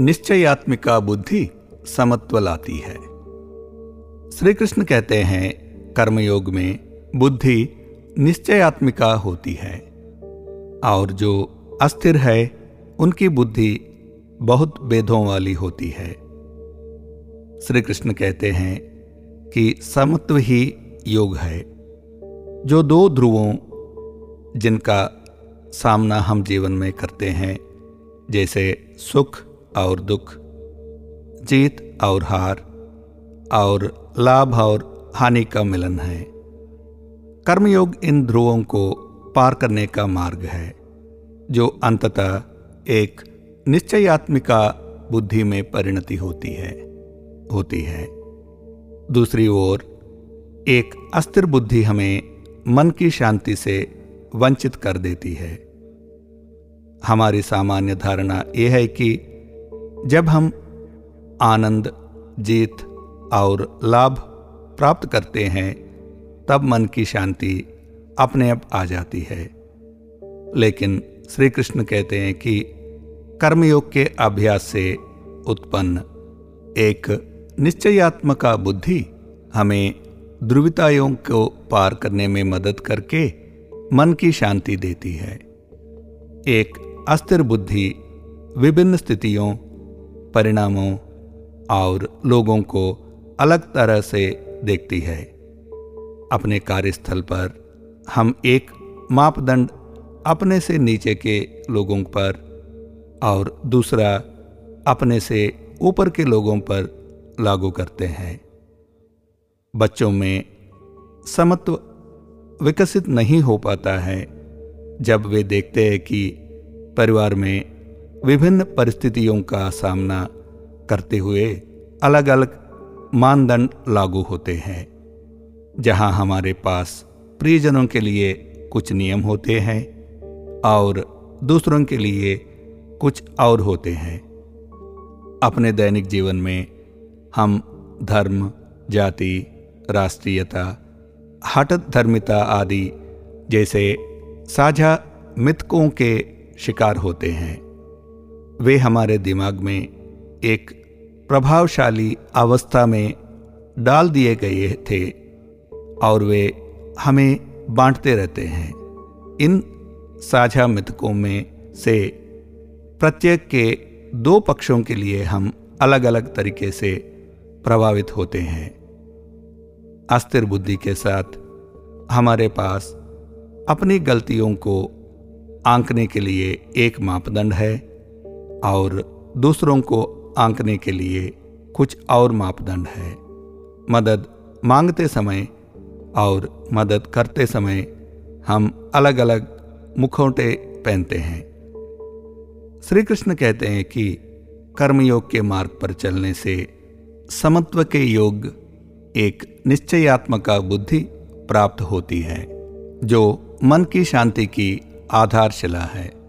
निश्चयात्मिका बुद्धि समत्व लाती है। श्री कृष्ण कहते हैं, कर्मयोग में बुद्धि निश्चयात्मिका होती है, और जो अस्थिर है, उनकी बुद्धि बहुत वेदों वाली होती है। श्री कृष्ण कहते हैं कि समत्व ही योग है। जो दो ध्रुवों, जिनका सामना हम जीवन में करते हैं, जैसे सुख और दुख, जीत और हार, और लाभ और हानि का मिलन है। कर्मयोग इन ध्रुवों को पार करने का मार्ग है, जो अंततः एक निश्चयात्मिका बुद्धि में परिणति होती है होती है। दूसरी ओर, एक अस्थिर बुद्धि हमें मन की शांति से वंचित कर देती है। हमारी सामान्य धारणा यह है कि जब हम आनंद, जीत और लाभ प्राप्त करते हैं, तब मन की शांति अपने आप आ जाती है। लेकिन श्री कृष्ण कहते हैं कि कर्मयोग के अभ्यास से उत्पन्न एक निश्चयात्मका बुद्धि हमें ध्रुविताओं को पार करने में मदद करके मन की शांति देती है। एक अस्थिर बुद्धि विभिन्न स्थितियों परिणामों और लोगों को अलग तरह से देखती है। अपने कार्यस्थल पर हम एक मापदंड अपने से नीचे के लोगों पर और दूसरा अपने से ऊपर के लोगों पर लागू करते हैं। बच्चों में समत्व विकसित नहीं हो पाता है जब वे देखते हैं कि परिवार में विभिन्न परिस्थितियों का सामना करते हुए अलग अलग मानदंड लागू होते हैं, जहाँ हमारे पास प्रियजनों के लिए कुछ नियम होते हैं और दूसरों के लिए कुछ और होते हैं। अपने दैनिक जीवन में हम धर्म, जाति, राष्ट्रीयता हटत धर्मिता आदि जैसे साझा मिथकों के शिकार होते हैं। वे हमारे दिमाग में एक प्रभावशाली अवस्था में डाल दिए गए थे और वे हमें बांटते रहते हैं। इन साझा मृतकों में से प्रत्येक के दो पक्षों के लिए हम अलग अलग तरीके से प्रभावित होते हैं। अस्थिर बुद्धि के साथ हमारे पास अपनी गलतियों को आंकने के लिए एक मापदंड है। और दूसरों को आंकने के लिए कुछ और मापदंड है। मदद मांगते समय और मदद करते समय हम अलग अलग मुखौटे पहनते हैं। श्री कृष्ण कहते हैं कि कर्मयोग के मार्ग पर चलने से समत्व के योग एक निश्चयात्मका बुद्धि प्राप्त होती है, जो मन की शांति की आधारशिला है।